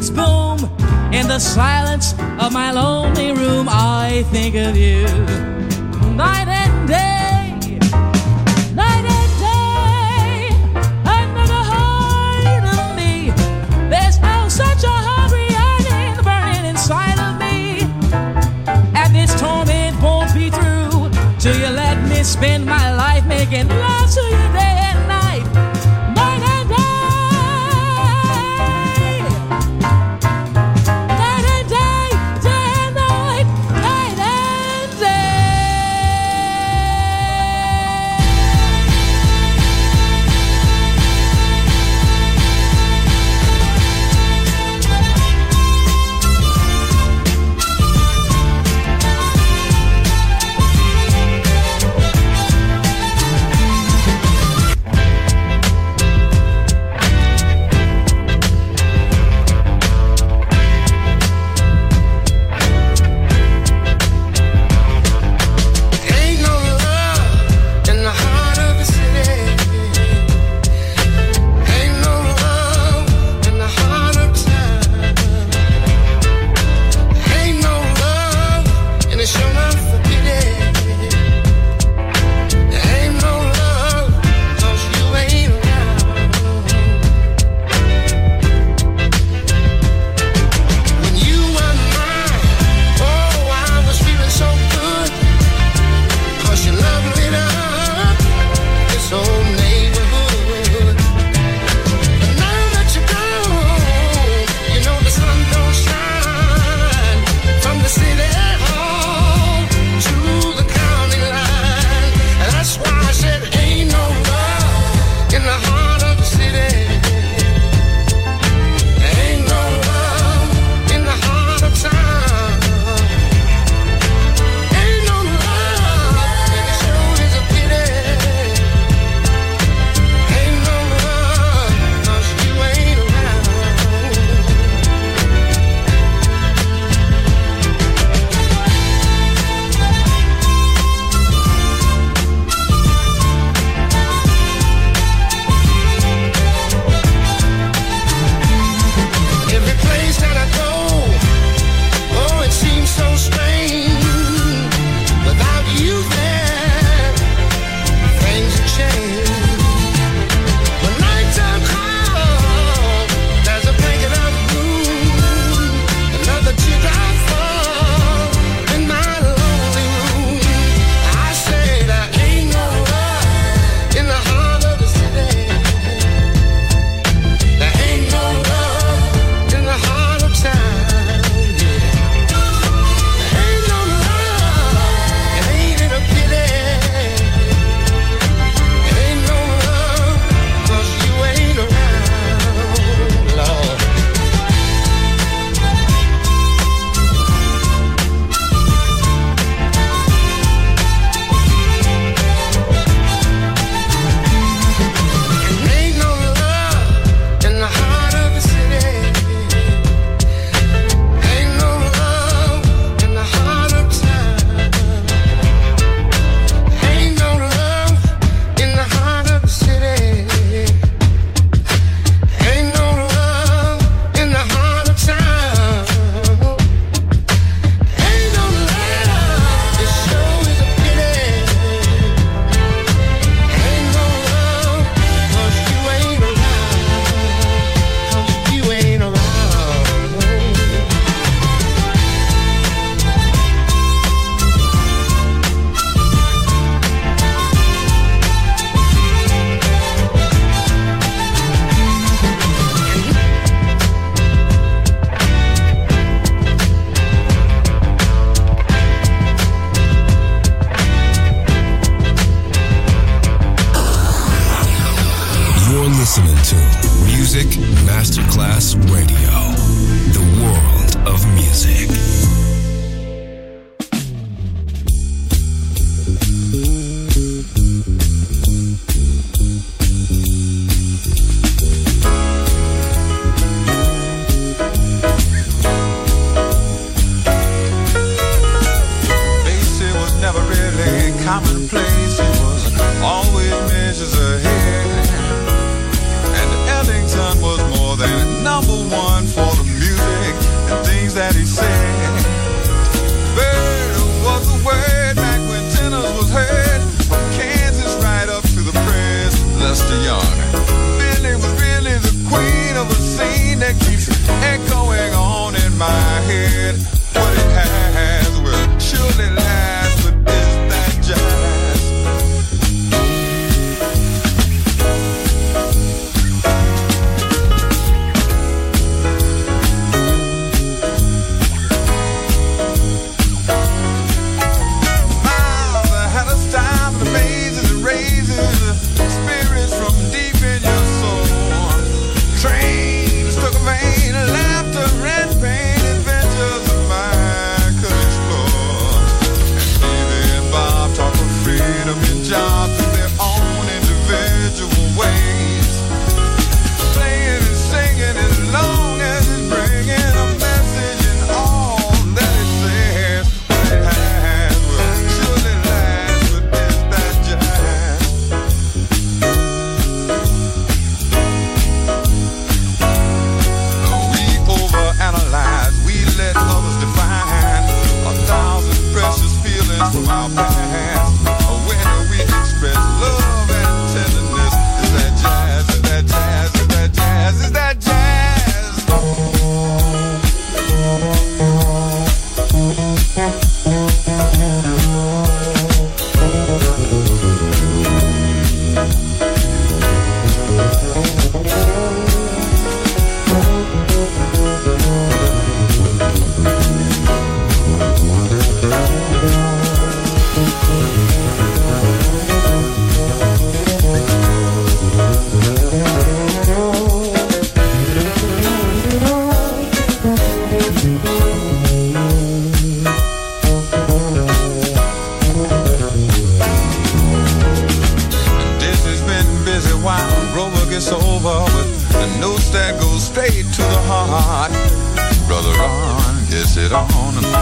Traffic's boom, in the silence of my lonely room, I think of you. Night and day, night and day, under the heart of me, there's oh such a hungry yearning burning inside of me. And this torment won't be through till you let me spend my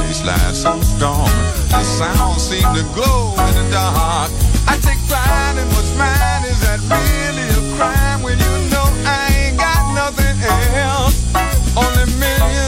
place lies so storm. The sound seems to glow in the dark. I take pride in what's mine. Is that really a crime when you know I ain't got nothing else? Only millions.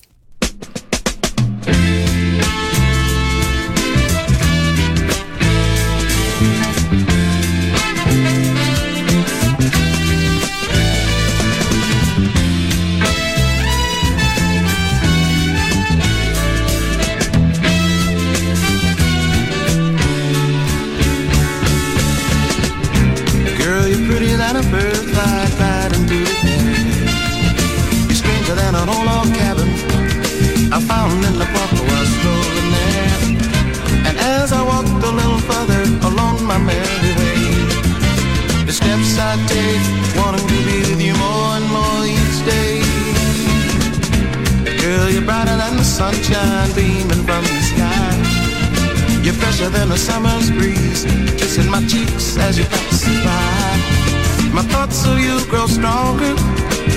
Fresher than a summer's breeze, kissing my cheeks as you pass by. My thoughts of you grow stronger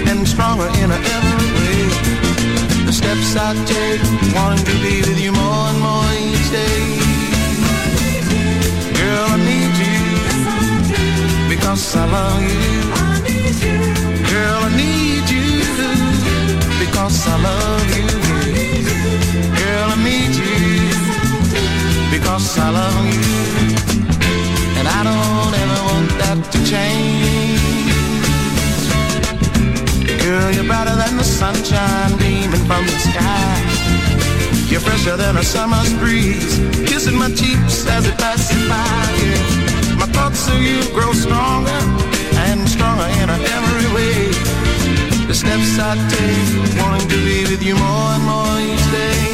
and stronger in every way. The steps I take, wanting to be with you more and more each day. Girl, I need you because I love you. Girl, I need you because I love you. Because I love you. And I don't ever want that to change. Girl, you're brighter than the sunshine beaming from the sky. You're fresher than a summer's breeze, kissing my cheeks as it passes by. Yeah. My thoughts of you grow stronger and stronger in every way. The steps I take, wanting to be with you more and more each day.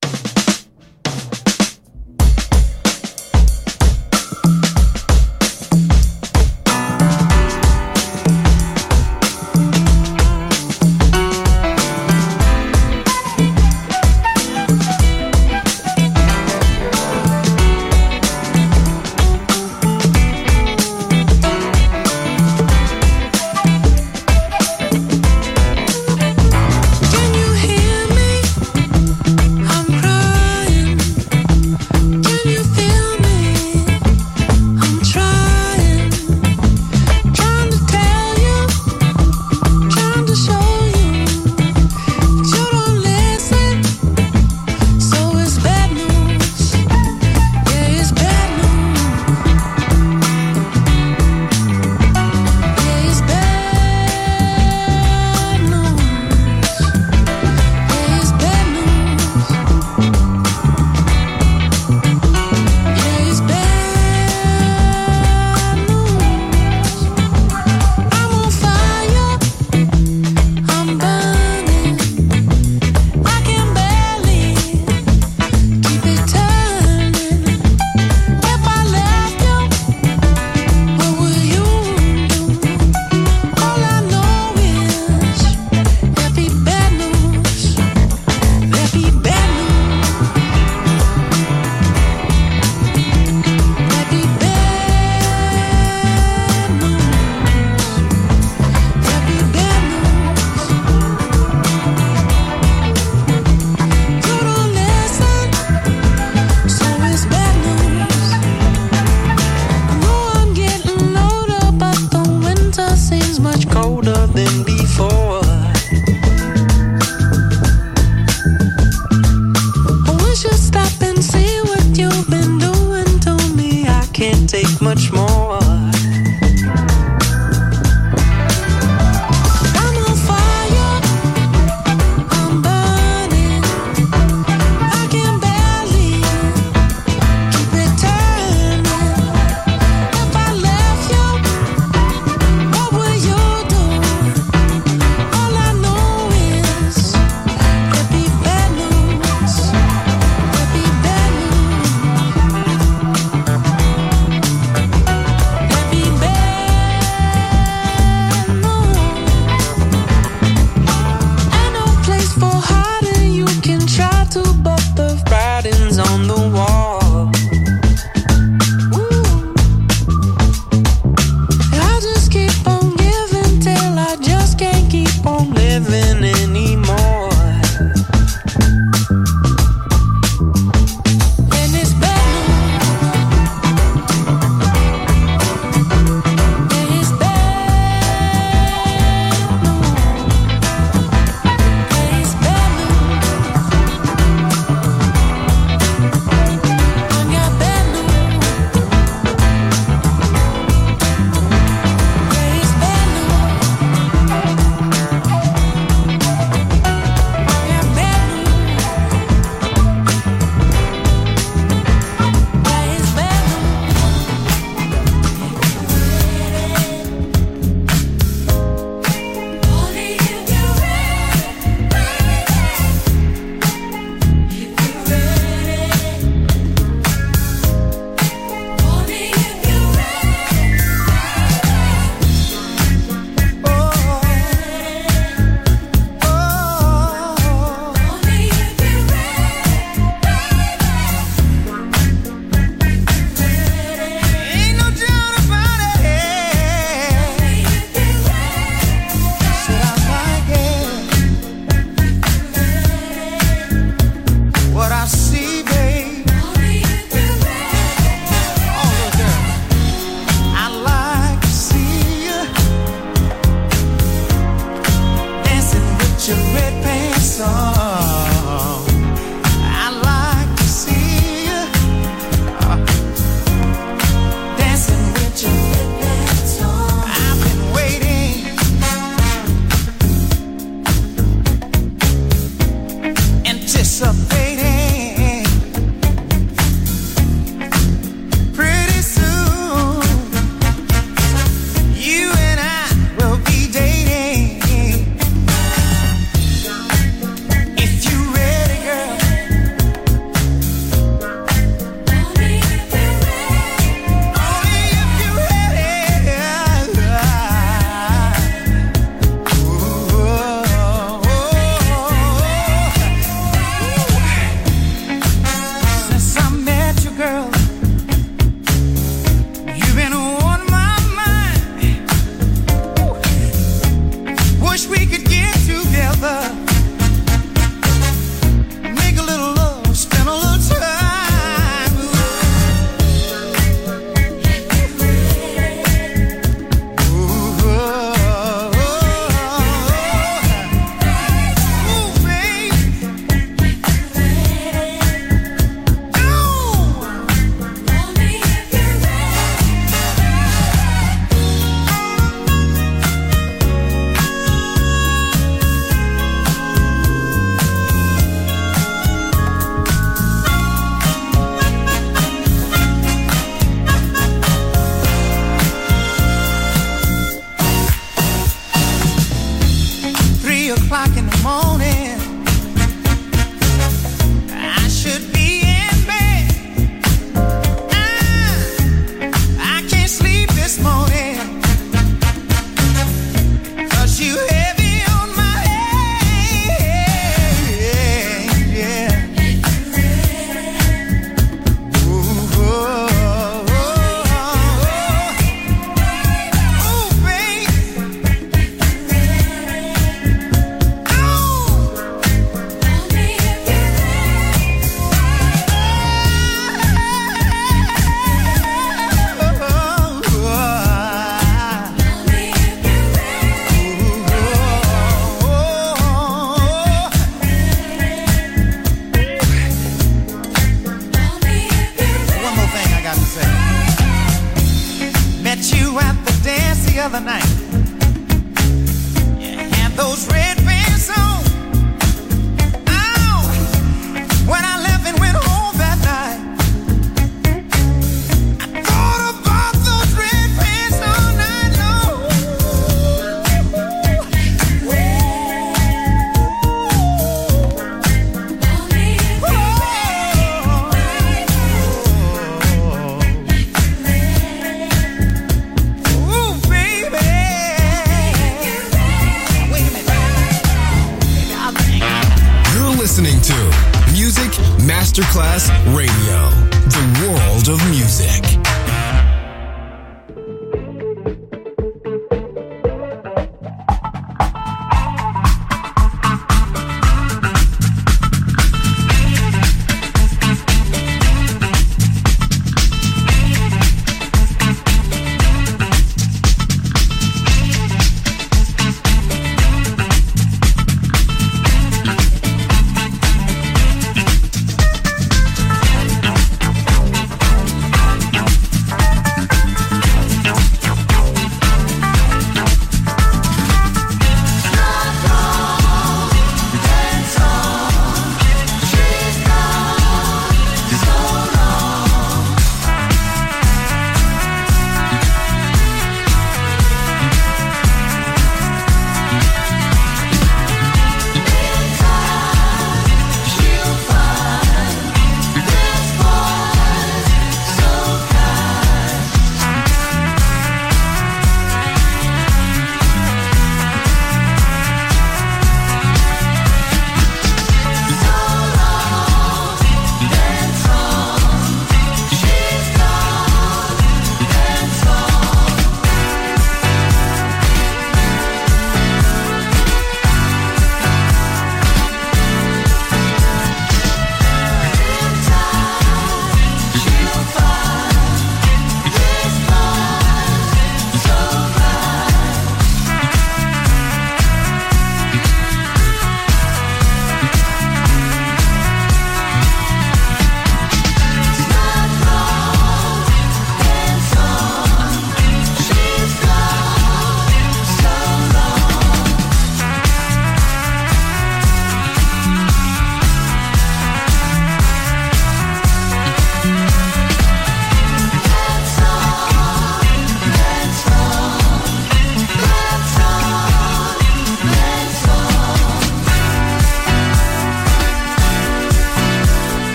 song.